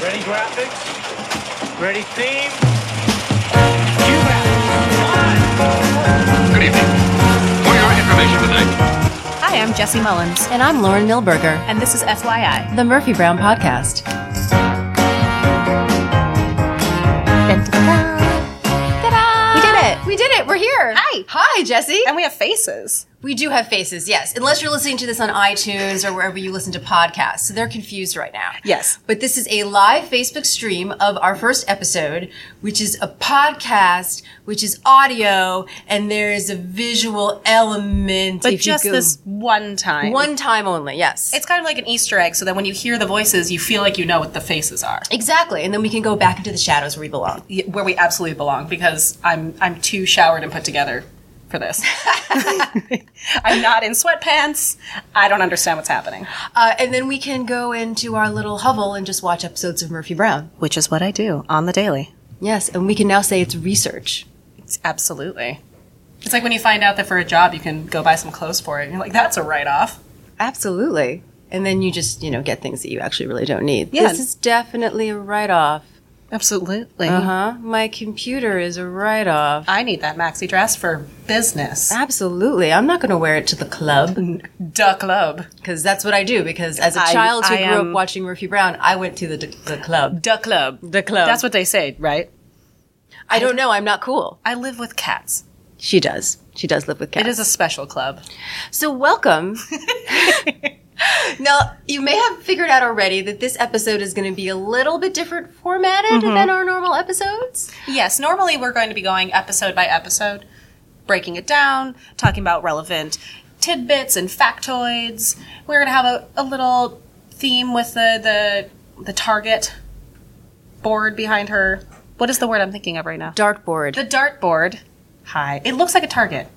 Ready graphics? Ready theme? Cue graphics. Good evening. For your information tonight, Hi, I'm Jesse Mullins, And I'm Lauren Milberger, and this is FYI. the Murphy Brown Podcast. We did it! We did it. We're here. Hi. Hi, Jesse. And we have faces. We do have faces, yes. Unless you're listening to this on iTunes or wherever you listen to podcasts. So they're confused right now. Yes. But this is a live Facebook stream of our first episode, which is a podcast, which is audio, and there is a visual element. But if you just go- this one time. one time only, yes. It's kind of like an Easter egg, so that when you hear the voices, you feel like you know what the faces are. exactly. And then we can go back into the shadows where we belong. Where we absolutely belong, because I'm I'm too showered and put together for this. I'm not in sweatpants. I don't understand what's happening. Uh, and then we can go into our little hovel and just watch episodes of Murphy Brown. Which is what I do on the daily. Yes, and we can now say it's research. It's absolutely. It's like when you find out that for a job you can go buy some clothes for it, and you're like, that's a write off. Absolutely. And then you just, you know, get things that you actually really don't need. Yeah. This is definitely a write off. Absolutely. Uh huh. My computer is a write off. I need that maxi dress for business. Absolutely. I'm not going to wear it to the club Duh club. because that's what I do. Because as a I- child who I grew am- up watching Murphy Brown, I went to the, the club. Duh club. The club. That's what they say, right? I don't know. I'm not cool. I live with cats. She does. She does live with cats. It is a special club. So, welcome. now, you may have figured out already that this episode is going to be a little bit different formatted mm-hmm. than our normal episodes. Yes, normally we're going to be going episode by episode, breaking it down, talking about relevant tidbits and factoids. We're going to have a, a little theme with the, the the target board behind her. What is the word I'm thinking of right now? Dartboard. The dartboard. Hi. It looks like a target.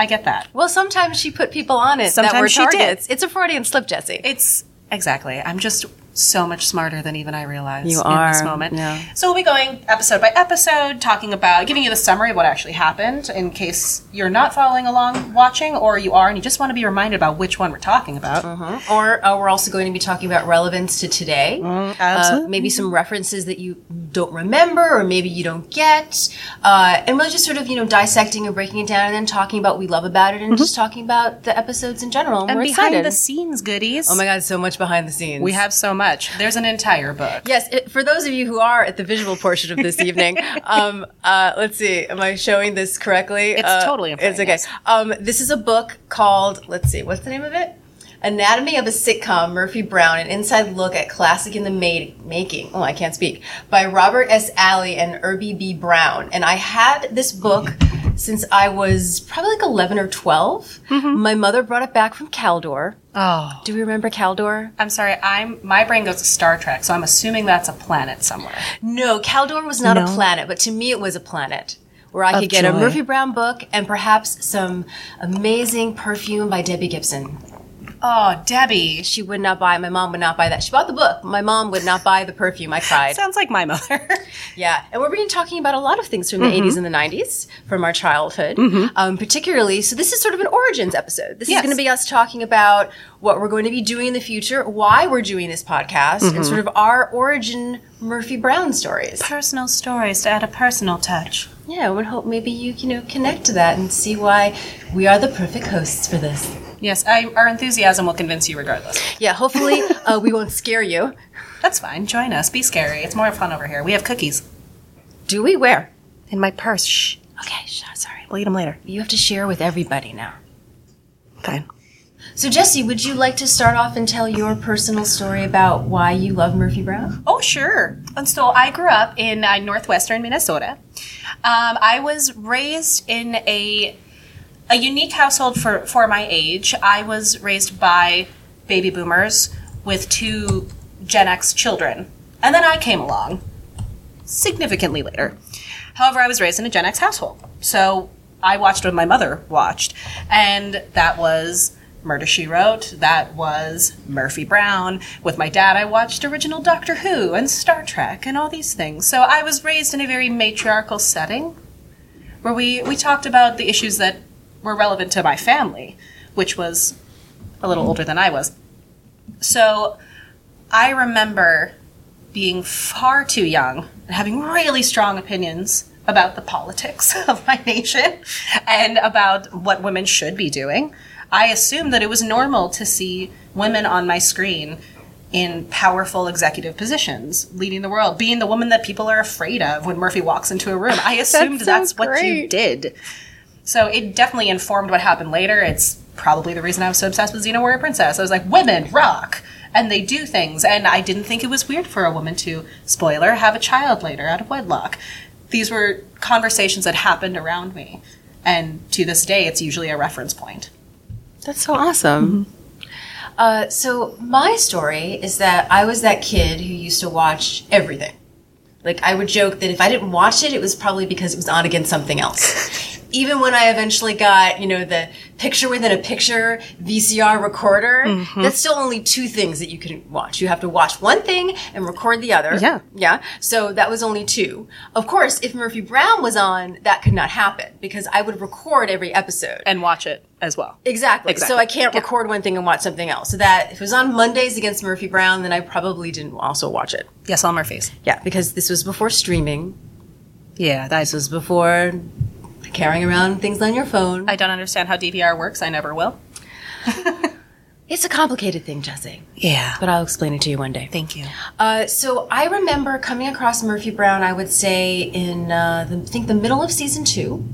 I get that. well, sometimes she put people on it that were she did. targets. It's a Freudian slip, Jesse. It's exactly. I'm just so much smarter than even I realize You in this moment. yeah. So we'll be going episode by episode, talking about giving you the summary of what actually happened in case you're not following along watching, or you are and you just want to be reminded about which one we're talking about. Or uh, we're also going to be talking about relevance to today. Uh, absolutely. maybe some references that you don't remember or maybe you don't get. Uh, and really just sort of, you know, dissecting and breaking it down and then talking about what we love about it and just talking about the episodes in general. And, And we're behind excited. the scenes goodies. oh my God, so much behind the scenes. we have so much. There's an entire book. Yes, it, for those of you who are at the visual portion of this evening, um, uh, let's see, am I showing this correctly? It's Uh, totally in It's okay. us. Um, this is a book called, let's see, what's the name of it? Anatomy of a Sitcom, Murphy Brown, an inside look at classic in the ma- making. Oh, I can't speak. By Robert S. Alley and Irby B. Brown. And I had this book since I was probably like 11 or 12. Mm-hmm. My mother brought it back from Caldor. Oh. Do we remember Caldor? I'm sorry, I'm my brain goes to Star Trek, so I'm assuming that's a planet somewhere. No, Caldor was not a planet, but to me it was a planet where I Of could get a. Murphy Brown book and perhaps some amazing perfume by Debbie Gibson. Oh, Debbie. She would not buy, my mom would not buy that. She bought the book. My mom would not buy the perfume. I cried. Sounds like my mother. Yeah, and we're going to be talking about a lot of things from the Mm-hmm. 80s and the 90s from our childhood, um, particularly. So this is sort of an origins episode. This Yes. is going to be us talking about what we're going to be doing in the future, why we're doing this podcast, Mm-hmm. and sort of our origin Murphy Brown stories. personal stories to add a personal touch. Yeah, I would hope maybe you you know connect to that and see why we are the perfect hosts for this. Yes, I, our enthusiasm will convince you regardless. Yeah, hopefully uh, we won't scare you. That's fine. Join us. Be scary. It's more fun over here. We have cookies Do we? Where? in my purse. Shh. Okay, sh- sorry. We'll eat them later. You have to share with everybody now. Fine. So Jesse, would you like to start off and tell your personal story about why you love Murphy Brown? Oh, sure. And so I grew up in uh, northwestern Minnesota. Um, I was raised in a a unique household for for my age. I was raised by baby boomers with two Gen X children, and then I came along significantly later. However, I was raised in a Gen X household, so I watched what my mother watched, and that was Murder She Wrote. That was Murphy Brown. With my dad, I watched original Doctor Who and Star Trek and all these things. So I was raised in a very matriarchal setting where we, we talked about the issues that were relevant to my family, which was a little older than I was. So I remember being far too young and having really strong opinions about the politics of my nation and about what women should be doing, I assumed that it was normal to see women on my screen in powerful executive positions, leading the world, being the woman that people are afraid of when Murphy walks into a room. I assumed so that's what you did. So it definitely informed what happened later. It's probably the reason I was so obsessed with Xena Warrior Princess. I was like, women rock, and they do things. And I didn't think it was weird for a woman to, spoiler, have a child later out of wedlock. These were conversations that happened around me. And to this day, it's usually a reference point. That's so awesome. Uh, so my story is that I was that kid who used to watch everything. Like I would joke that if I didn't watch it, it was probably because it was on against something else. Even when I eventually got, you know, the picture within a picture VCR recorder, mm-hmm. that's still only two things that you can watch. You have to watch one thing and record the other. Yeah. Yeah. So that was only two. Of course, if Murphy Brown was on, that could not happen because I would record every episode. And watch it as well. Exactly. Exactly. So I can't Yeah. record one thing and watch something else. So that if it was on Mondays against Murphy Brown, then I probably didn't also watch it. Yes, all Murphys. Yeah, because this was before streaming. Yeah, This was before carrying around things on your phone. I don't understand how DVR works. I never will. it's a complicated thing, Jesse, Yeah. but I'll explain it to you one day. Thank you. Uh, so I remember coming across Murphy Brown. I would say in uh, the, I think the middle of season two.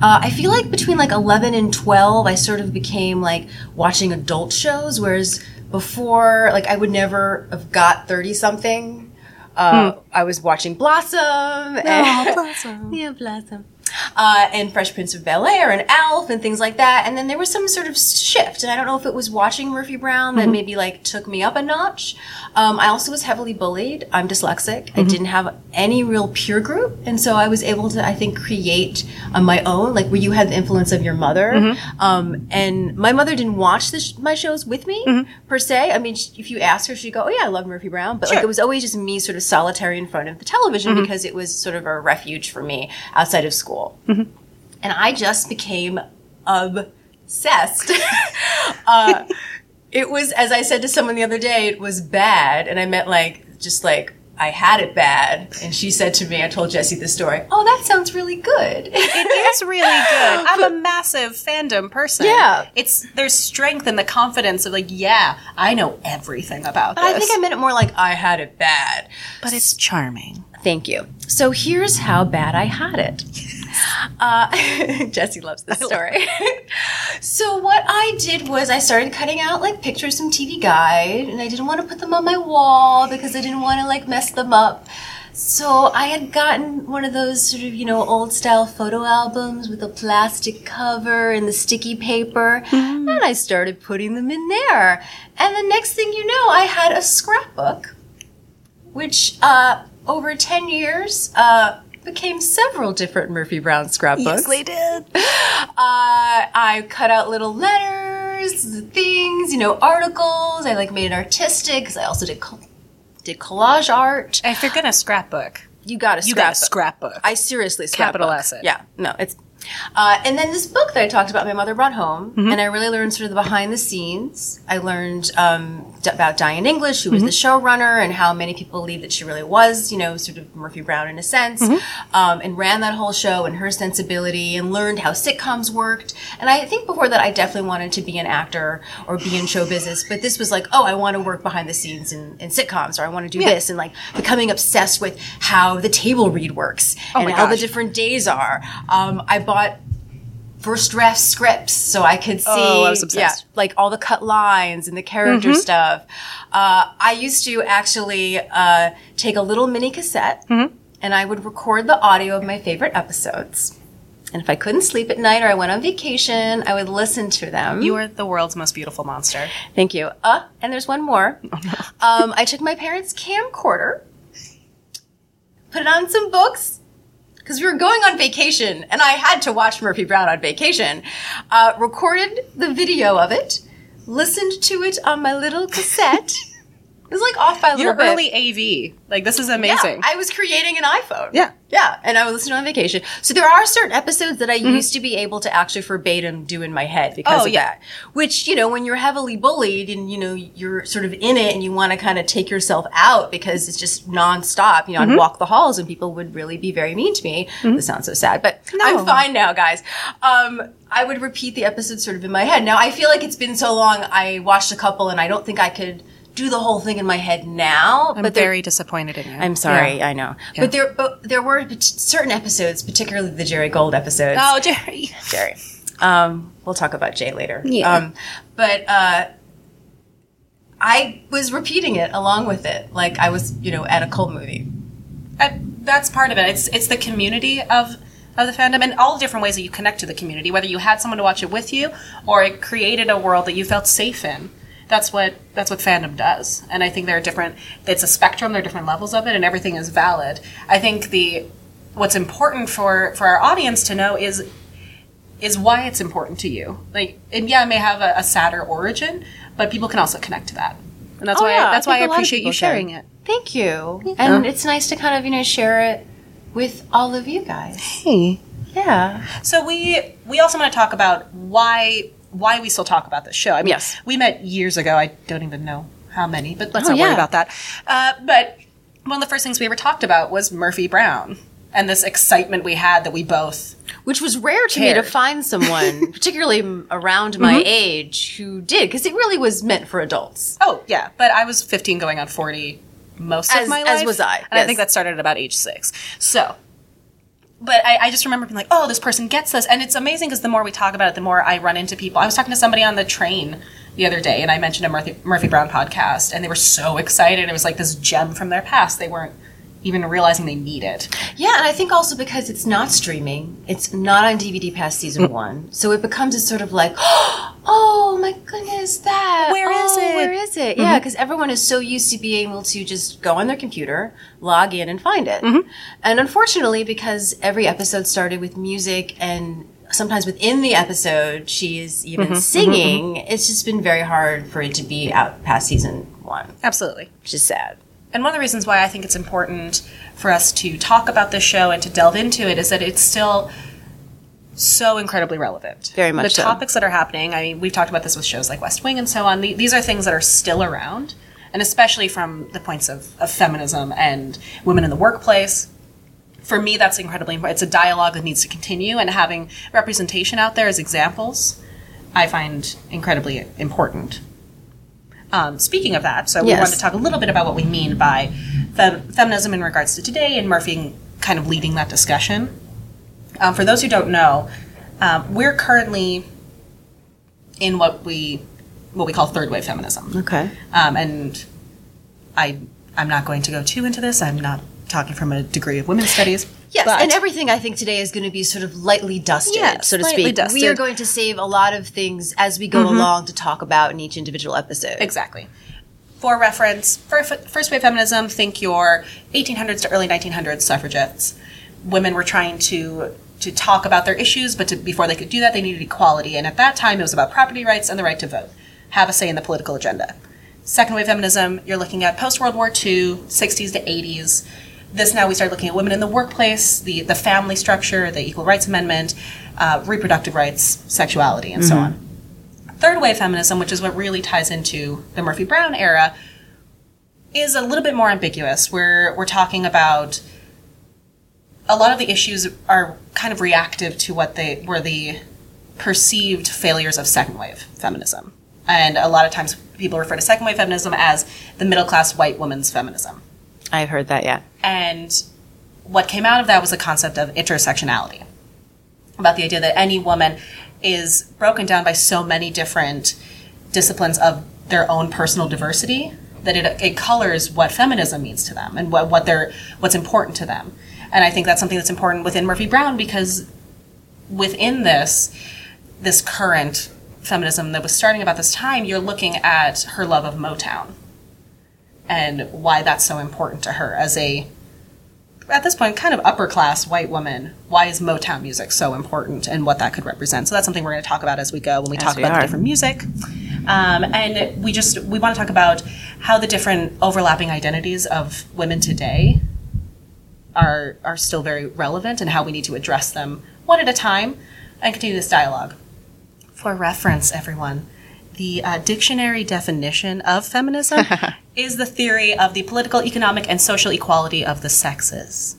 Uh, I feel like between like eleven and twelve, I sort of became like watching adult shows, whereas before, like I would never have got thirty something. Uh, I was watching Blossom. and- Blossom. yeah, Blossom. Uh, and Fresh Prince of Bel Air and Alf and things like that. And then there was some sort of shift. And I don't know if it was watching Murphy Brown that maybe like took me up a notch. Um, I also was heavily bullied. I'm dyslexic. I didn't have any real peer group. And so I was able to, I think, create on my own, like where you had the influence of your mother. Um, and my mother didn't watch the sh- my shows with me per se. I mean, if you ask her, she'd go, Oh, yeah, I love Murphy Brown. But like it was always just me sort of solitary in front of the television because it was sort of a refuge for me outside of school. And I just became obsessed. uh, it was, as I said to someone the other day, it was bad. And I meant like, just like, I had it bad. And she said to me, I told Jesse the story, Oh, that sounds really good. It is really good. I'm a massive fandom person. Yeah. It's there's strength in the confidence of like, yeah, I know everything about But this. I think I meant it more like, I had it bad. but it's charming. Thank you. So here's how bad I had it. Uh, Jesse loves this story. so what I did was I started cutting out like pictures from TV Guide, and I didn't want to put them on my wall because I didn't want to like mess them up. So I had gotten one of those sort of, you know, old style photo albums with a plastic cover and the sticky paper. And I started putting them in there. And the next thing you know, I had a scrapbook which uh, over 10 years uh, became several different Murphy Brown scrapbooks. did. Uh, I cut out little letters, things, you know, articles. I like made it artistic because I also did col- did collage art. If you're gonna scrapbook, You got a you got a scrapbook. scrapbook. I seriously Capital scrapbook. S. Yeah, no, it's. Uh, and then this book that I talked about, my mother brought home, Mm-hmm. and I really learned sort of the behind the scenes. I learned um, d- about Diane English, who was the Mm-hmm. showrunner, and how many people believe that she really was, you know, sort of Murphy Brown in a sense, Mm-hmm. um, and ran that whole show and her sensibility, and learned how sitcoms worked. And I think before that, I definitely wanted to be an actor or be in show business, but this was like, oh, I want to work behind the scenes in, in sitcoms, or I want to do this, and like becoming obsessed with how the table read works and Oh my how the different days are. Um, I bought first draft scripts so I could see, Oh, I was obsessed. yeah, like all the cut lines and the character Mm-hmm. stuff. Uh, I used to actually uh, take a little mini cassette Mm-hmm. and I would record the audio of my favorite episodes. And if I couldn't sleep at night or I went on vacation, I would listen to them. You are the world's most beautiful monster. Thank you. Uh, and there's one more. um, I took my parents' camcorder, put it on some books, because we were going on vacation, and I had to watch Murphy Brown on vacation. Uh, recorded the video of it, listened to it on my little cassette. It was like off by a little You're bit. early AV. Like this is amazing. Yeah, I was creating an iPhone. Yeah. Yeah, and I would listen on vacation. So there are certain episodes that I used to be able to actually verbatim do in my head because Mm-hmm. Oh, of yeah. that. Which, you know, when you're heavily bullied and, you know, you're sort of in it and you want to kind of take yourself out because it's just nonstop, you know, Mm-hmm. I'd walk the halls and people would really be very mean to me. This sounds so sad, but I'm fine now, guys. Um, I would repeat the episode sort of in my head. Now, I feel like it's been so long, I watched a couple and I don't think I could do the whole thing in my head now. I'm but very disappointed in you. I'm sorry, Yeah. I know. But there, but there were certain episodes, particularly the Jerry Gold episodes. Oh, Jerry. Jerry. Um, we'll talk about Jay later. Yeah. Um, but uh, I was repeating it along with it, like I was, you know, at a cult movie. I, that's part of it. It's it's the community of of the fandom and all the different ways that you connect to the community. Whether you had someone to watch it with you, or it created a world that you felt safe in. That's what that's what fandom does. And I think there are different. It's a spectrum. There are different levels of it, and everything is valid. I think the what's important for for our audience to know is is why it's important to you. Like, and yeah, it may have a, a sadder origin, but people can also connect to that. And that's Oh, why yeah, that's I why I think a lot of appreciate you sharing can. it. Thank you. And it's nice to kind of, you know, share it with all of you guys. Hey. Yeah. So we we also want to talk about why why we still talk about this show. I mean, Yes. we met years ago. I don't even know how many, but let's Oh, not worry about that. Uh, but one of the first things we ever talked about was Murphy Brown and this excitement we had that we both. Which was rare to me to find someone, particularly around my Mm-hmm. age, who did, because it really was meant for adults. Oh yeah, but I was 15 going on 40 most As- of my life as was I, And I think that started at about age six. So. But I, I just remember being like, oh, this person gets this. And it's amazing because the more we talk about it, the more I run into people. I was talking to somebody on the train the other day and I mentioned a Murphy, Murphy Brown podcast and they were so excited. It was like this gem from their past. They weren't even realizing they need it. Yeah, and I think also because it's not streaming, it's not on DVD past season Mm. one, so it becomes a sort of like, oh my goodness, that Where is oh, it? Where is it? Yeah, mm-hmm. because everyone is so used to being able to just go on their computer, log in, and find it. Mm-hmm. And unfortunately, because every episode started with music and sometimes within the episode she is even mm-hmm. singing, it's just been very hard for it to be out past season one, Absolutely. which is sad. And one of the reasons why I think it's important for us to talk about this show and to delve into it is that it's still so incredibly relevant. Very much The so. topics that are happening, I mean, we've talked about this with shows like West Wing and so on. These are things that are still around, and especially from the points of, of feminism and women in the workplace. For me, that's incredibly important. It's a dialogue that needs to continue, and having representation out there as examples, I find incredibly important. Um, speaking of that, so we Yes. wanted to talk a little bit about what we mean by fem- feminism in regards to today, and Murphy kind of leading that discussion. Um, for those who don't know, um, we're currently in what we what we call third wave feminism, Okay. um, and I I'm not going to go too into this. I'm not talking from a degree of women's studies. Yes, but- and everything I think today is going to be sort of lightly dusted, so to speak. We are. Mm-hmm. going to save a lot of things as we go along to talk about in each individual episode. Exactly. For reference, for first wave feminism, think your 1800s to early 1900s suffragettes. Women were trying to to talk about their issues, but to, before they could do that, they needed equality. And at that time, it was about property rights and the right to vote, have a say in the political agenda. Second wave feminism, you're looking at post World War II, 60s to 80s. This now we start looking at women in the workplace, the, the family structure, the Equal Rights Amendment, uh, reproductive rights, sexuality, and so on third wave feminism, which is what really ties into the Murphy Brown era, is a little bit more ambiguous. We're we're talking about a lot of the issues are kind of reactive to what they were the perceived failures of second wave feminism. And a lot of times people refer to second wave feminism as the middle class white woman's feminism. I've heard that, yeah. And what came out of that was the concept of intersectionality about the idea that any woman is broken down by so many different disciplines of their own personal diversity that it, it colors what feminism means to them and what, what they're, what's important to them. And I think that's something that's important within Murphy Brown because within this, this current feminism that was starting about this time, you're looking at her love of Motown and why that's so important to her as a at this point kind of upper class white woman. Why is motown music so important and what that could represent? So that's something we're going to talk about as we go when we talk we about the different music. Um, and we just we want to talk about how the different overlapping identities of women today are are still very relevant and how we need to address them one at a time and continue this dialogue. For reference, everyone, the uh, dictionary definition of feminism is the theory of the political, economic, and social equality of the sexes.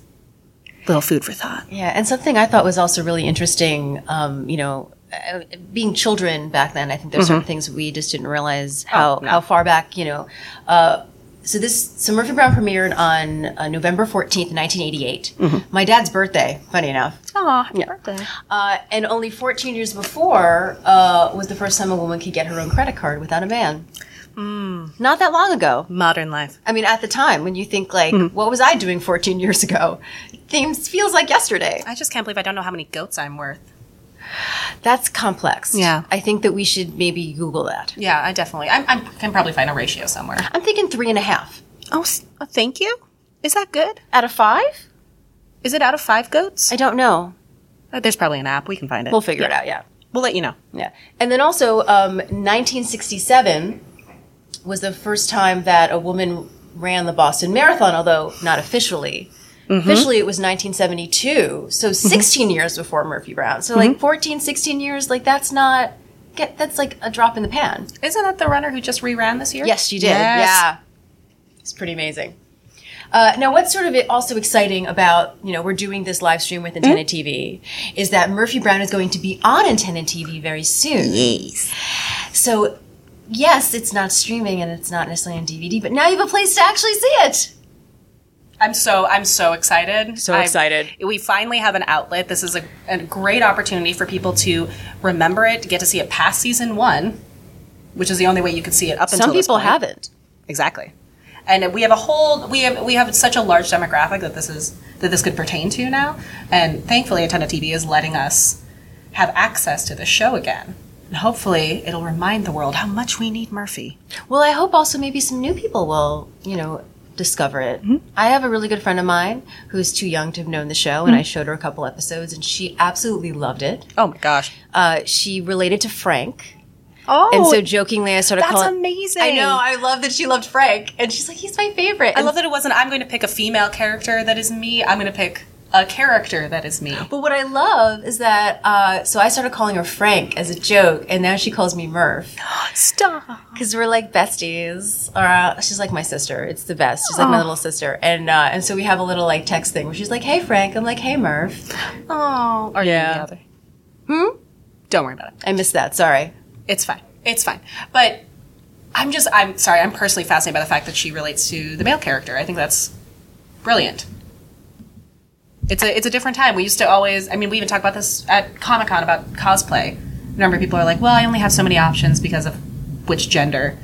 Little food for thought. Yeah, and something I thought was also really interesting, um, you know, uh, being children back then, I think there's certain things we just didn't realize how, no. how far back, you know. Uh, so this, so Murphy Brown premiered on uh, November 14th, 1988. My dad's birthday, funny enough. Aw, happy birthday. Uh, and only 14 years before uh, was the first time a woman could get her own credit card without a man. Not that long ago. Modern life. I mean, at the time, when you think like, what was I doing 14 years ago? Things feels like yesterday. I just can't believe I don't know how many goats I'm worth. That's complex. Yeah. I think that we should maybe Google that. Yeah, I definitely. I, I can probably find a ratio somewhere. I'm thinking three and a half. Oh, s- oh, thank you. Is that good? Out of five? Is it out of five goats? I don't know. Uh, There's probably an app. We can find it. We'll figure it out, yeah. We'll let you know. Yeah. And then also, um, 1967 was the first time that a woman ran the Boston Marathon, although not officially. Mm-hmm. Officially, it was 1972, so mm-hmm. 16 years before Murphy Brown. So, like mm-hmm. 14, 16 years, like that's not, get that's like a drop in the pan. Isn't that the runner who just reran this year? Yes, she did. Yes. Yeah. It's pretty amazing. Uh, now, what's sort of also exciting about, you know, we're doing this live stream with Antenna TV is that Murphy Brown is going to be on Antenna TV very soon. Yes. So, yes, it's not streaming and it's not necessarily on DVD, but now you have a place to actually see it. I'm so I'm so excited. So I'm- excited. we finally have an outlet. This is a, a great opportunity for people to remember it, to get to see it past season one, which is the only way you could see it up until Some this people point. haven't. Exactly. And we have a whole we have we have such a large demographic that this is that this could pertain to now. And thankfully Antenna TV is letting us have access to the show again. And hopefully it'll remind the world how much we need Murphy. Well, I hope also maybe some new people will, you know, discover it. Mm-hmm. I have a really good friend of mine who's too young to have known the show, Mm-hmm. and I showed her a couple episodes, and she absolutely loved it. Oh my gosh. Uh, she related to Frank. Oh And so jokingly, I started that's calling. amazing. I know. I love that she loved Frank, and she's like, he's my favorite. I love that it wasn't I'm going to pick a female character that is me. I'm going to pick a character that is me. But what I love is that. Uh, so I started calling her Frank as a joke, and now she calls me Murph Stop. because we're like besties. Or uh, she's like my sister. It's the best. She's like my little sister, and uh, and so we have a little like text thing where she's like, "Hey Frank," I'm like, "Hey Murph." Oh. Are Yeah. you the other? Hmm? Don't worry about it. I missed that. Sorry. It's fine. It's fine. But I'm just I'm sorry, I'm personally fascinated by the fact that she relates to the male character. I think that's brilliant. It's a it's a different time. We used to always I mean we even talk about this at Comic Con about cosplay. A number of people are like, Well, I only have so many options because of which gender.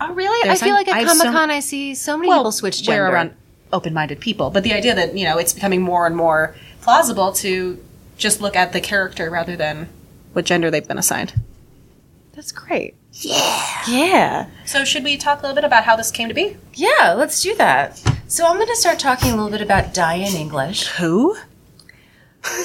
Oh really? There's I feel some- like at Comic Con I see so many people switch gender. We're around open minded people. But the idea that, you know, it's becoming more and more plausible to just look at the character rather than what gender they've been assigned. That's great. Yeah. Yeah. So should we talk a little bit about how this came to be? Yeah, let's do that. So I'm going to start talking a little bit about Diane English. Who?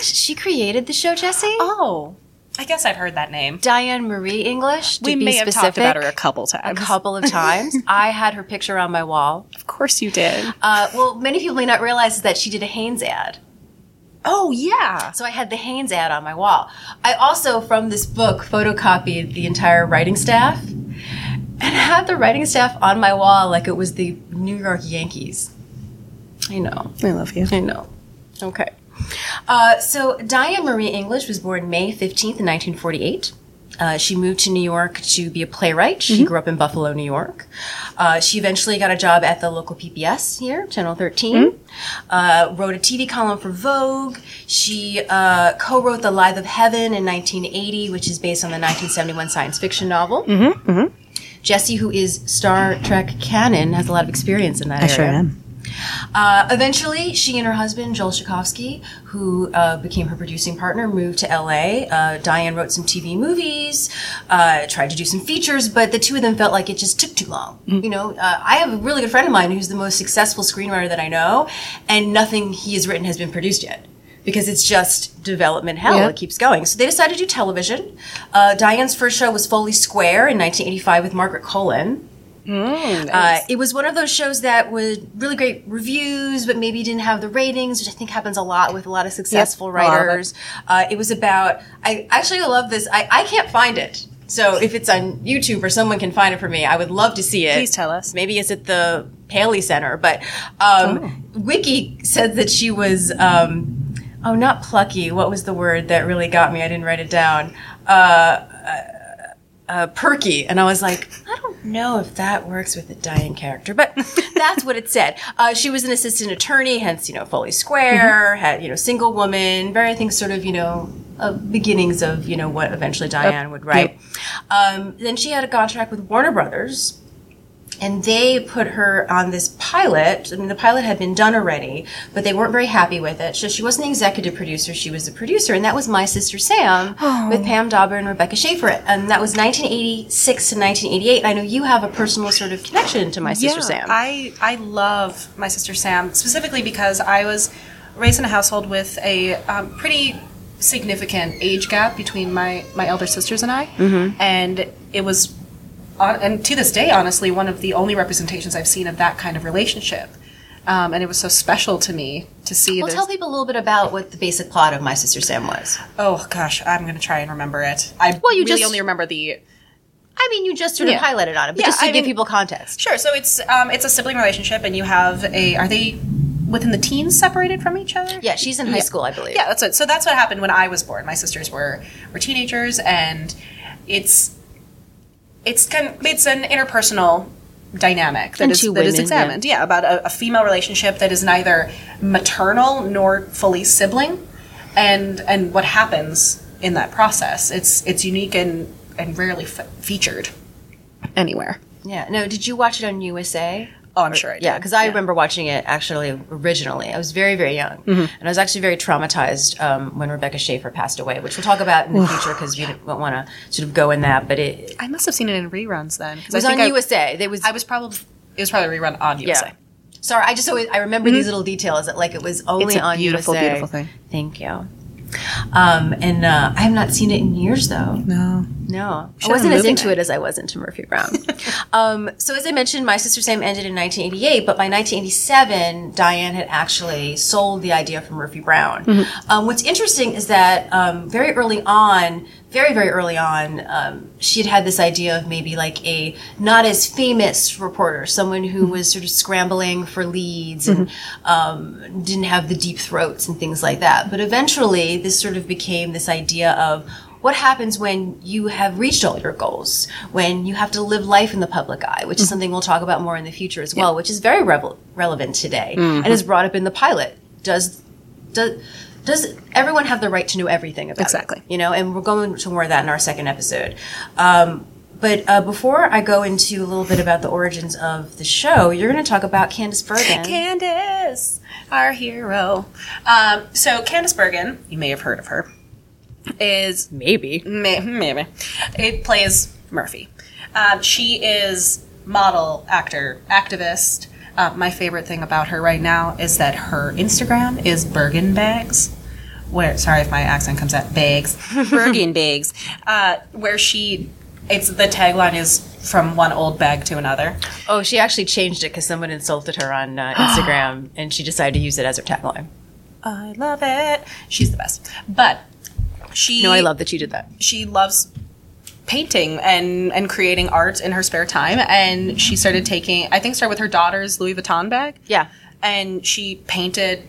She created the show, Jesse. Oh, I guess I've heard that name. Diane Marie English. To We be may have specific, talked about her a couple times. a couple of times. I had her picture on my wall. Of course you did. Uh, well, many people may not realize that she did a Hanes ad. Oh yeah. So I had the Hanes ad on my wall. I also, from this book, photocopied the entire writing staff and had the writing staff on my wall like it was the New York Yankees. I know. I love you. I know. Okay. Uh, so Diane Marie English was born May 15th, 1948. Uh, she moved to New York to be a playwright. She grew up in Buffalo, New York. Uh, she eventually got a job at the local PBS here, Channel 13. Uh, wrote a TV column for Vogue. She uh, co-wrote The Lathe of Heaven in 1980, which is based on the 1971 science fiction novel. Jesse, who is Star Trek canon, has a lot of experience in that area. Uh, eventually, she and her husband, Joel Shukovsky, who uh, became her producing partner, moved to LA. Uh, Diane wrote some TV movies, uh, tried to do some features, but the two of them felt like it just took too long. You know, uh, I have a really good friend of mine who's the most successful screenwriter that I know, and nothing he has written has been produced yet. because it's just development hell. Yeah. It keeps going. So they decided to do television. Uh, Diane's first show was Foley Square in 1985 with Margaret Colin. Uh, it was one of those shows that was really great reviews, but maybe didn't have the ratings, which I think happens a lot with a lot of successful lot of it. writers. Uh, it was about. I actually love this. I, I can't find it. So if it's on YouTube or someone can find it for me, I would love to see it. Please tell us. Maybe it's at the Paley Center, but um, Wiki said that she was. Um, oh, not plucky. What was the word that really got me? I didn't write it down. Uh, uh, perky, and I was like, I don't know if that works with a Diane character, but that's what it said. Uh, she was an assistant attorney, hence you know Foley Square, had you know single woman, very I think sort of you know uh, beginnings of you know what eventually Diane would write. Um, then she had a contract with Warner Brothers. And they put her on this pilot. I mean, the pilot had been done already, but they weren't very happy with it. So she wasn't the executive producer; she was the producer, and that was My Sister Sam with Pam Dawber and Rebecca Schaeffer. And that was 1986 to 1988. I know you have a personal sort of connection to My Sister Sam. I, I love my sister Sam specifically because I was raised in a household with a um, pretty significant age gap between my, my elder sisters and I. Mm-hmm. And it was, on, and to this day, honestly, one of the only representations I've seen of that kind of relationship. Um, and it was so special to me to see well, tell people a little bit about what the basic plot of My Sister Sam was. oh gosh, I'm going to try and remember it. I Well, you really just- only remember the I mean, you just sort of highlighted on it, but Yeah, just to I give mean- people context. Sure. So it's um, it's a sibling relationship, and you have a. Are they within the teens separated from each other? Yeah, she's in high school, I believe. Yeah, that's what. So that's what happened when I was born. My sisters were were teenagers, and it's it's kind of, it's an interpersonal dynamic that is two that is women, examined. Yeah, about a, a female relationship that is neither maternal nor fully sibling, and and what happens in that process. It's it's unique and and rarely f- featured anywhere. Yeah. No, did you watch it on USA? Oh, I'm sure I did. Yeah, because I remember watching it actually originally. I was very, very young, Mm-hmm. and I was actually very traumatized um, when Rebecca Schaeffer passed away, which we'll talk about in the future because we don't want to sort of go in that. But it, it I must have seen it in reruns then. 'cause was I on I, USA. There was I was probably it was probably a rerun on USA. Sorry, I just always I remember these little details that like it was only Mm-hmm. It's a on beautiful, USA. beautiful thing. Thank you. Um, and uh, I have not seen it in years though. No. No, I Should've wasn't as into it. it as I was into Murphy Brown. um, so as I mentioned, My Sister Sam ended in 1988, but by 1987, Diane had actually sold the idea for Murphy Brown. Mm-hmm. Um, what's interesting is that um, very early on, very very early on, um, she had had this idea of maybe like a not as famous reporter, someone who was sort of scrambling for leads and um, didn't have the deep throats and things like that. But eventually, this sort of became this idea of what happens when you have reached all your goals, when you have to live life in the public eye, which is something we'll talk about more in the future as well, which is very revel- relevant today and is brought up in the pilot. Does does does everyone have the right to know everything about it? Exactly. You know, and we're going to more of that in our second episode. Um, but uh, before I go into a little bit about the origins of the show, you're going to talk about Candice Bergen. Candice, our hero. Um, so Candice Bergen, you may have heard of her, is Maybe. may, maybe it plays Murphy. Um, she is model, actor, activist. Uh, my favorite thing about her right now is that her Instagram is Bergen Bags. Where sorry if my accent comes out bags, Bergen Bags, uh, where she. It's the tagline is from one old bag to another. Oh, she actually changed it because someone insulted her on uh, Instagram, and she decided to use it as her tagline. I love it. She's the best. But she No, I love that you did that. she loves painting and and creating art in her spare time and she started taking I think started with her daughter's Louis Vuitton bag. Yeah. And she painted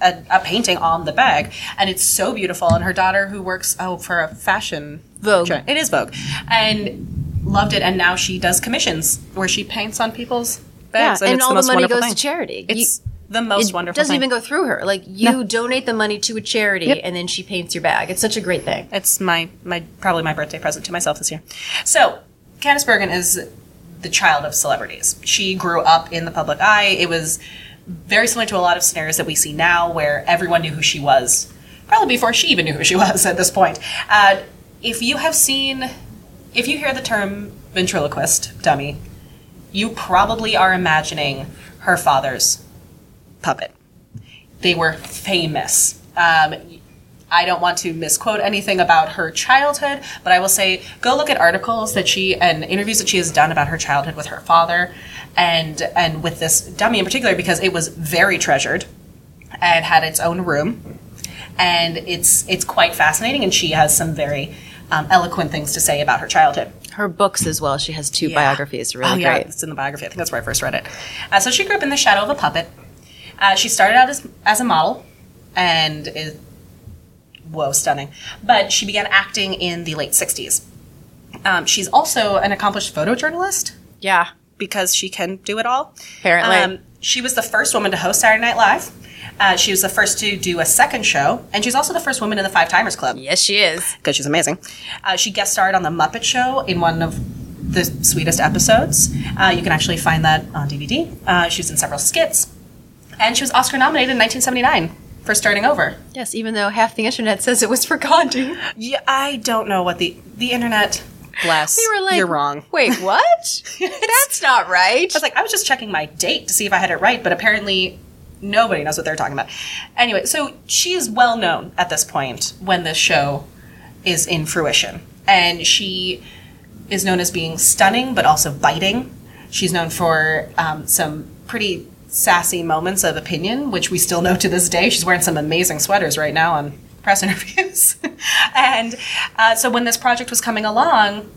a, a painting on the bag and it's so beautiful and her daughter who works oh for a fashion Vogue. It is Vogue. And loved it and now she does commissions where she paints on people's bags and, it's all the, the, money goes thing. to charity. It's You- the most it wonderful doesn't thing. even go through her. Like you donate the money to a charity, Yep. and then she paints your bag. It's such a great thing. It's my my probably my birthday present to myself this year. So, Candice Bergen is the child of celebrities. She grew up in the public eye. It was very similar to a lot of scenarios that we see now, where everyone knew who she was, probably before she even knew who she was at this point. Uh, if you have seen, if you hear the term ventriloquist dummy, you probably are imagining her father's puppet. They were famous Um, I don't want to misquote anything about her childhood, but I will say go look at articles that she and interviews that she has done about her childhood with her father and and with this dummy in particular because it was very treasured and had its own room and it's it's quite fascinating and she has some very um, eloquent things to say about her childhood. Her books as well. She has two Yeah. biographies. Really oh, yeah, great. it's in the biography. I think that's where I first read it. Uh, so she grew up in the shadow of a puppet. Uh, she started out as, as a model and is, whoa, stunning. But she began acting in the late 60s. Um, she's also an accomplished photojournalist Yeah. because she can do it all. Apparently. Um, she was the first woman to host Saturday Night Live. Uh, she was the first to do a second show, and she's also the first woman in the Five Timers Club Yes, she is. because she's amazing. Uh, she guest starred on The Muppet Show in one of the sweetest episodes. Uh, you can actually find that on DVD. Uh, she was in several skits. And she was Oscar nominated in 1979 for Starting Over. Yes, even though half the internet says it was for Gandhi. Yeah, I don't know what the the internet. Bless. We were like, you're wrong. Wait, what? That's not right. I was like, I was just checking my date to see if I had it right, but apparently nobody knows what they're talking about. Anyway, so she is well known at this point when this show is in fruition. And she is known as being stunning, but also biting. She's known for um, some pretty sassy moments of opinion, which we still know to this day. She's wearing some amazing sweaters right now on press interviews. and uh, so when this project was coming along,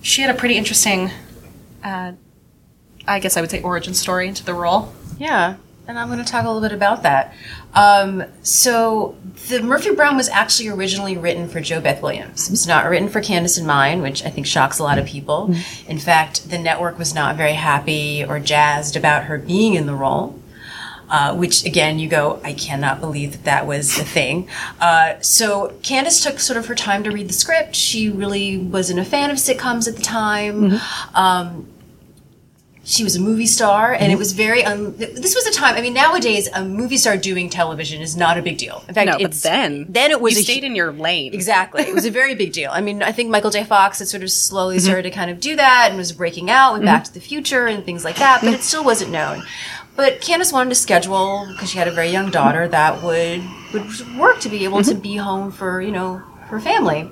she had a pretty interesting uh, I guess I would say origin story into the role. Yeah, and I'm going to talk a little bit about that. Um, so, the Murphy Brown was actually originally written for JoBeth Williams. It was not written for Candice and mine, which I think shocks a lot of people. In fact, the network was not very happy or jazzed about her being in the role. Uh, which again, you go, I cannot believe that that was a thing. Uh, so Candice took sort of her time to read the script. She really wasn't a fan of sitcoms at the time. Um, she was a movie star, and it mm-hmm. was very. Un- this was a time. I mean, nowadays a movie star doing television is not a big deal. In fact, No, but it's, then then it was you a stayed in your lane. Exactly. It was a very big deal. I mean, I think Michael J. Fox had sort of slowly mm-hmm. started to kind of do that and was breaking out with mm-hmm. Back to the Future and things like that, but it still wasn't known. But Candice wanted to schedule because she had a very young daughter that would would work to be able to be home for you know her family.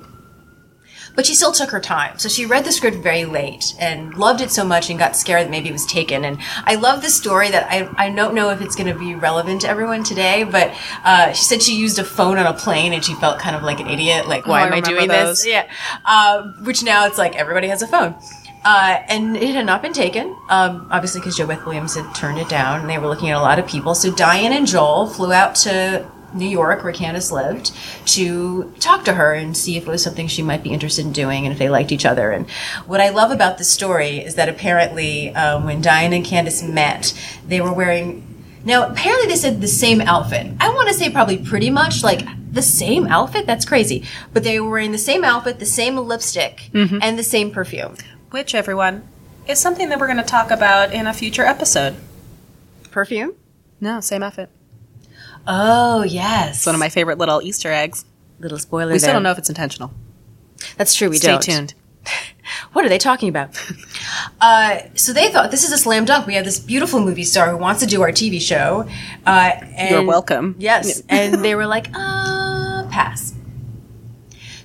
But she still took her time. So she read the script very late and loved it so much and got scared that maybe it was taken. And I love this story that I, I don't know if it's going to be relevant to everyone today, but uh, she said she used a phone on a plane and she felt kind of like an idiot. Like, why I am I remember doing those. this? Yeah. Uh, which now it's like everybody has a phone. Uh, and it had not been taken, um, obviously because JoBeth Williams had turned it down and they were looking at a lot of people. So Diane and Joel flew out to New York, where Candice lived, to talk to her and see if it was something she might be interested in doing and if they liked each other. And what I love about this story is that apparently um, when Diane and Candice met, they were wearing. Now, apparently they said the same outfit. I want to say probably pretty much like the same outfit. That's crazy. But they were wearing the same outfit, the same lipstick, and the same perfume. Which, everyone, is something that we're going to talk about in a future episode. Perfume? No, same outfit. Oh, yes. It's one of my favorite little Easter eggs. little spoiler We still there. don't know if it's intentional. That's true. We Stay don't. Stay tuned. What are they talking about? uh, so they thought this is a slam dunk. We have this beautiful movie star who wants to do our TV show. Uh, and You're welcome. Yes, and they were like, uh, pass.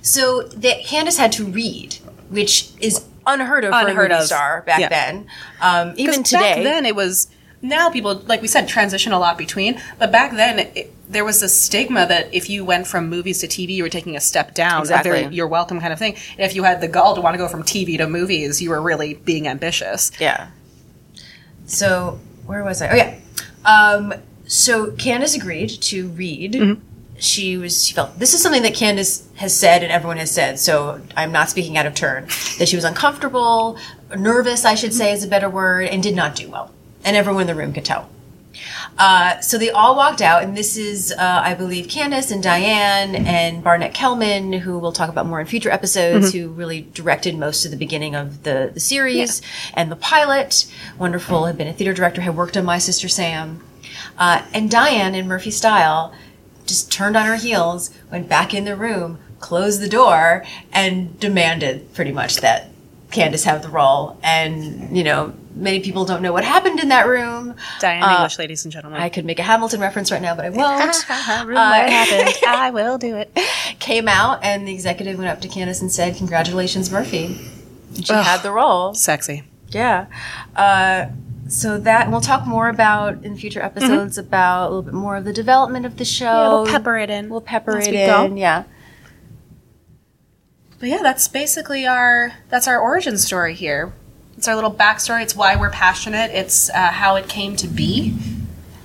So the Candice had to read, which is unheard of for a Unheard movie of. star back Yeah. then. Um, even today, Back then, it was. Now people, like we said, transition a lot between. But back then, it, there was this stigma that if you went from movies to TV, you were taking a step down. Exactly. A very you're welcome kind of thing. And if you had the gall to want to go from TV to movies, you were really being ambitious. Yeah. So where was I? Oh yeah. Um, so Candice agreed to read. Mm-hmm. She was she felt this is something that Candice has said and everyone has said. So I'm not speaking out of turn. That she was uncomfortable, nervous, I should say is a better word, and did not do well. And everyone in the room could tell. Uh, so they all walked out, and this is, uh, I believe, Candice and Diane and Barnett Kellman, who we'll talk about more in future episodes, who really directed most of the beginning of the, the series and the pilot. Wonderful, had been a theater director, had worked on My Sister Sam. Uh, and Diane, in Murphy style, just turned on her heels, went back in the room, closed the door, and demanded pretty much that Candice have the role, and you know, many people don't know what happened in that room. Diane Uh, English, ladies and gentlemen. I could make a Hamilton reference right now, but I won't. Room Uh, what happened. I will do it. Came out, and the executive went up to Candice and said, "Congratulations, Murphy." She Ugh. had the role. Sexy. Yeah. Uh, so that and we'll talk more about in future episodes about a little bit more of the development of the show. Yeah, we'll pepper it in. We'll pepper as it we in. go. Yeah. But yeah, that's basically our that's our origin story here. It's our little backstory. It's why we're passionate. It's uh, how it came to be,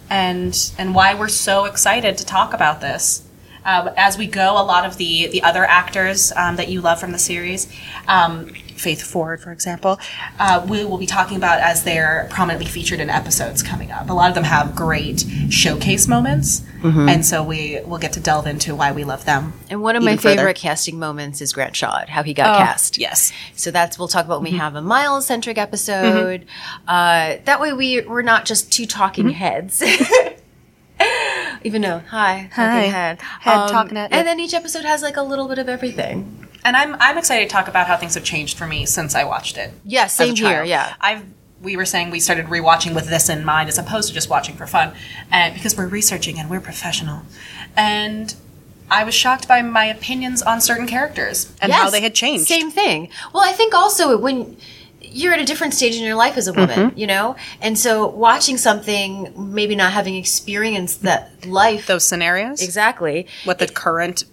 and and why we're so excited to talk about this. Um, as we go, a lot of the the other actors um, that you love from the series, um, Faith Ford, for example, uh, we will be talking about as they're prominently featured in episodes coming up. A lot of them have great showcase moments, mm-hmm. and so we will get to delve into why we love them. And one of my even further. favorite casting moments is Grant Shaud, how he got Oh, cast. Yes. So that's we'll talk about when we mm-hmm. have a Miles centric episode. Mm-hmm. Uh, that way we we're not just two talking heads. Even though, hi, Hi. Um, talking head, Head talking at you. and then each episode has like a little bit of everything. And I'm I'm excited to talk about how things have changed for me since I watched it. Yeah, same here. Yeah, I've we were saying we started rewatching with this in mind as opposed to just watching for fun, and because we're researching and we're professional, and I was shocked by my opinions on certain characters and how they had changed. Same thing. Well, I think also when you're at a different stage in your life as a woman, Mm-hmm. you know, and so watching something, maybe not having experienced that life Those scenarios, exactly. what the current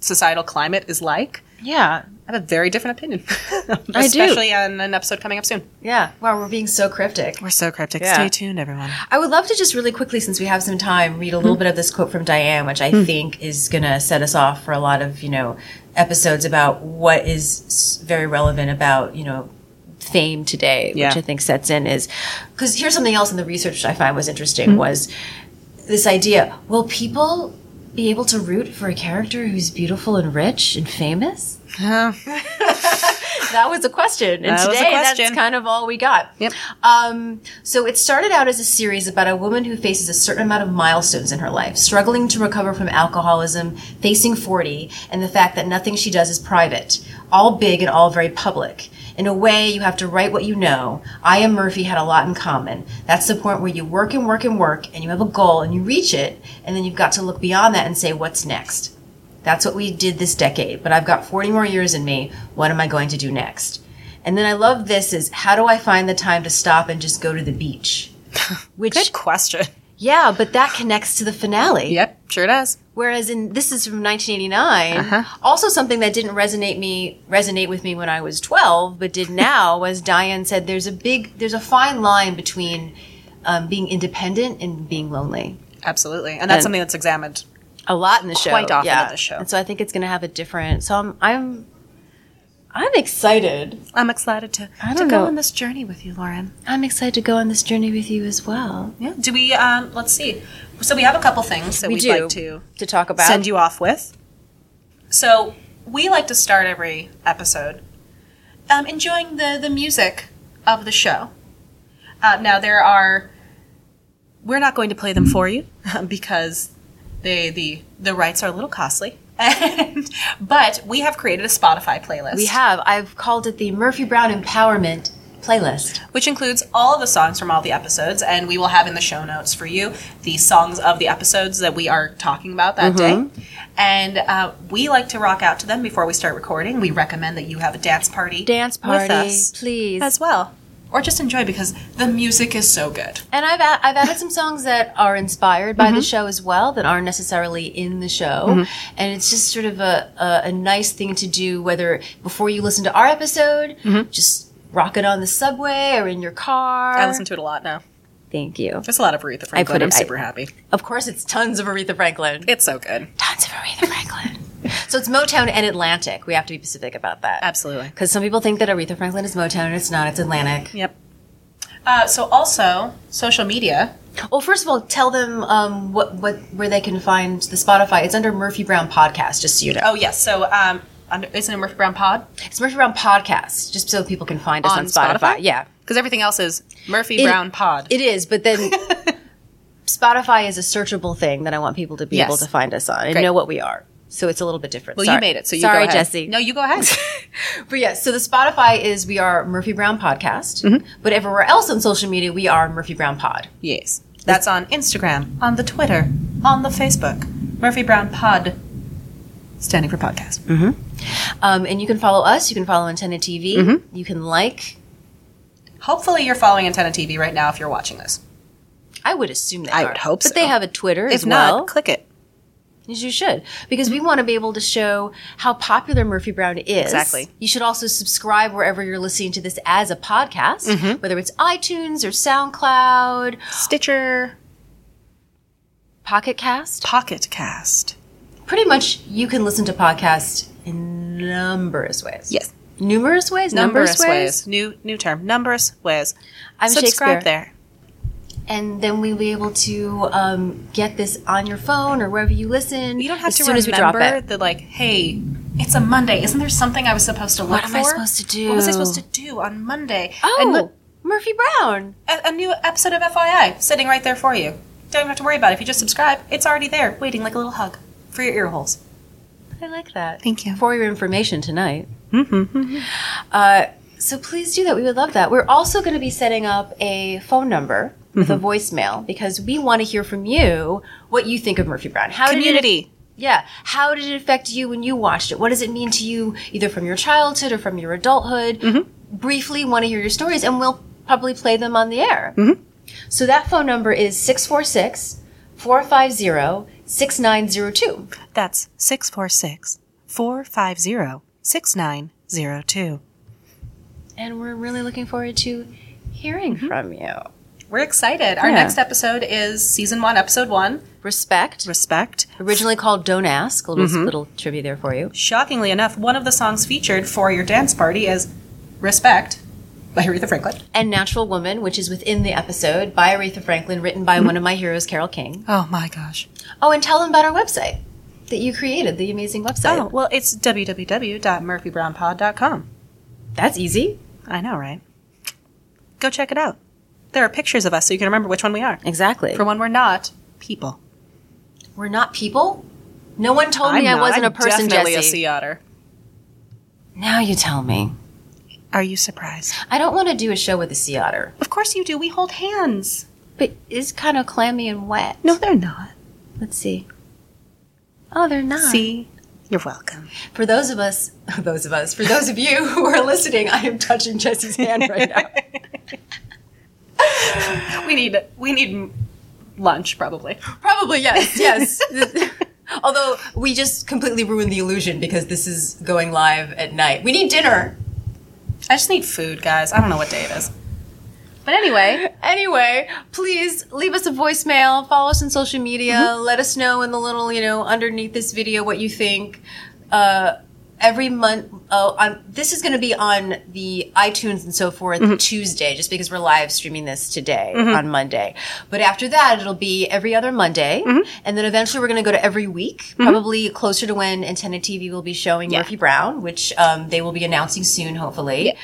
societal climate is like. Yeah, I have a very different opinion, I do. especially on an episode coming up soon. yeah. Wow, we're being so cryptic. We're so cryptic. Yeah. Stay tuned, everyone. I would love to just really quickly, since we have some time, read a little bit of this quote from Diane, which I think is going to set us off for a lot of, you know, episodes about what is very relevant about, you know, fame today, Yeah. which I think sets in is because here's something else in the research I find was interesting Hmm. was this idea: will people be able to root for a character who's beautiful and rich and famous? That was a question, and That today that's kind of all we got. Yep. Um, so it started out as a series about a woman who faces a certain amount of milestones in her life, struggling to recover from alcoholism, facing 40, and the fact that nothing she does is private, all big and all very public. In a way, you have to write what you know. I and Murphy had a lot in common. That's the point where you work and work and work, and you have a goal and you reach it, and then you've got to look beyond that and say, what's next? That's what we did this decade, but I've got 40 more years in me. What am I going to do next? And then I love this is how do I find the time to stop and just go to the beach? Which Good question. Yeah, but that connects to the finale. Yep, sure does. Whereas in this is from 1989, Uh-huh. also something that didn't resonate me resonate with me when I was 12, but did now was Diane said there's a big there's a fine line between um, being independent and being lonely. Absolutely, and that's And- something that's examined A lot in the show, Quite often yeah. in the show. And so I think it's going to have a different. So I'm I'm I'm excited. I'm excited to, I to don't go know. on this journey with you, Lauren. I'm excited to go on this journey with you as well. Yeah. Do we? Um, let's see. So we have a couple things that We we'd do. like to To talk about send you off with. So we like to start every episode um, enjoying the the music of the show. Uh, now there are. We're not going to play them for you because they the the rights are a little costly. And, but we have created a Spotify playlist. We have. I've called it the Murphy Brown Empowerment playlist. which includes all of the songs from all the episodes, and we will have in the show notes for you the songs of the episodes that we are talking about that Mm-hmm. day. And uh, we like to rock out to them before we start recording. We recommend that you have a dance party, Dance party, with us please. as well, or just enjoy because the music is so good. and I've a- I've added some songs that are inspired by the mm-hmm. show as well that aren't necessarily in the show, mm-hmm. and it's just sort of a, a a nice thing to do whether before you listen to our episode, mm-hmm. just rock it on the subway or in your car. I listen to it a lot now. Thank you. There's a lot of Aretha Franklin. put it- I'm I- super happy. Of course, it's tons of Aretha Franklin. It's so good. Tons of Aretha Franklin. So it's Motown and Atlantic. We have to be specific about that. Absolutely. Because some people think that Aretha Franklin is Motown and it's not, it's Atlantic. Yep. Uh, so also social media. Well, first of all, tell them um, what, what where they can find the Spotify. It's under Murphy Brown Podcast, just so you know. Oh yes. So um, under, isn't it Murphy Brown Pod? It's Murphy Brown Podcast, just so people can find us on, On Spotify. Spotify? Yeah. Because everything else is Murphy It- Brown Pod. It is, but then Spotify is a searchable thing that I want people to be Yes. able to find us on and Great. know what we are. So it's a little bit different. Well, Sorry. you made it, so you Sorry, go ahead. Jesse. No, you go ahead. But yes, so the Spotify is we are Murphy Brown Podcast, Mm-hmm. but everywhere else on social media we are Murphy Brown Pod. yes. That's on Instagram, on the Twitter, on the Facebook. Murphy Brown Pod, standing for podcast. Um, and you can follow us. You can follow Antenna TV. Mm-hmm. You can like. Hopefully, you're following Antenna TV right now if you're watching this. I would assume they I are. would hope but so. they have a Twitter If as well. not, click it. As you should, because we want to be able to show how popular Murphy Brown is. Exactly. You should also subscribe wherever you're listening to this as a podcast, Mm-hmm. whether it's iTunes or SoundCloud, Stitcher, Pocket Cast. Pocket Cast. Pretty much, you can listen to podcasts in numerous ways. Yes. Numerous ways. Numerous ways. New new term. Numerous ways. I'm Subscribe Shakespeare. there. And then we'll be able to um, get this on your phone or wherever you listen. You don't have as to soon as we drop remember it. that, like, hey, it's a Monday. Isn't there something I was supposed to look What for? am I supposed to do? What was I supposed to do on Monday? Oh, And look, Murphy Brown. a, a new episode of FYI sitting right there for you. Don't even have to worry about it. If you just subscribe, it's already there, waiting like a little hug for your ear holes. I like that. Thank you. For your information tonight. Uh, so please do that. We would love that. We're also going to be setting up a phone number with a mm-hmm. voicemail because we want to hear from you what you think of Murphy Brown. How Did it, Community. yeah. How did it affect you when you watched it? What does it mean to you, either from your childhood or from your adulthood? Mm-hmm. Briefly, want to hear your stories, and we'll probably play them on the air. Mm-hmm. So that phone number is 646 450 6902. That's 646 450 6902. And we're really looking forward to hearing from you. We're excited. Our Yeah. next episode is season one, episode one Respect. Respect. Originally called Don't Ask. A little, mm-hmm. little trivia there for you. Shockingly enough, one of the songs featured for your dance party is Respect by Aretha Franklin. And Natural Woman, which is within the episode by Aretha Franklin, written by one of my heroes, Carole King. Oh my gosh. Oh, and tell them about our website that you created, the amazing website. Oh, well, it's www.murphybrownpod.com. That's easy. I know, right? Go check it out. There are pictures of us so you can remember which one we are. Exactly. For when we're not people. We're not people. No one told me I wasn't a I'm person, definitely Jesse. a sea otter. Now you tell me. Are you surprised? I don't want to do a show with a sea otter, Of course you do. We hold hands. but it's kind of clammy and wet. No, they're not. Let's see. Oh, they're not. See? You're welcome. For those of us, those of us, for those of you who are listening, I am touching Jesse's hand right now. We need we need lunch probably. Probably yes, yes. Although we just completely ruined the illusion because this is going live at night. We need dinner. I just need food, guys. I don't know what day it is. But anyway, Anyway, please leave us a voicemail. Follow us on social media. Let us know in the little, you know, underneath this video what you think. Uh, every month, oh, on, this is going to be on the iTunes and so forth Tuesday, just because we're live streaming this today on Monday. But after that, it'll be every other Monday, and then eventually we're going to go to every week, probably closer to when Antenna TV will be showing Yeah. Murphy Brown, which um, they will be announcing soon, hopefully.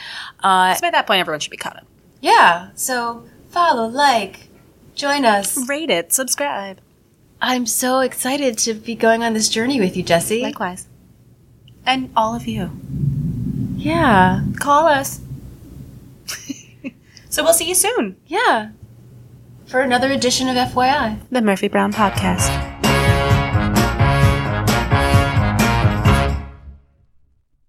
Uh, so by that point everyone should be caught up. yeah, so follow, like, join us. Rate it, subscribe. I'm so excited to be going on this journey with you, Jesse. Likewise. And all of you. yeah, Call us. so we'll see you soon. yeah. For another edition of FYI. The Murphy Brown Podcast.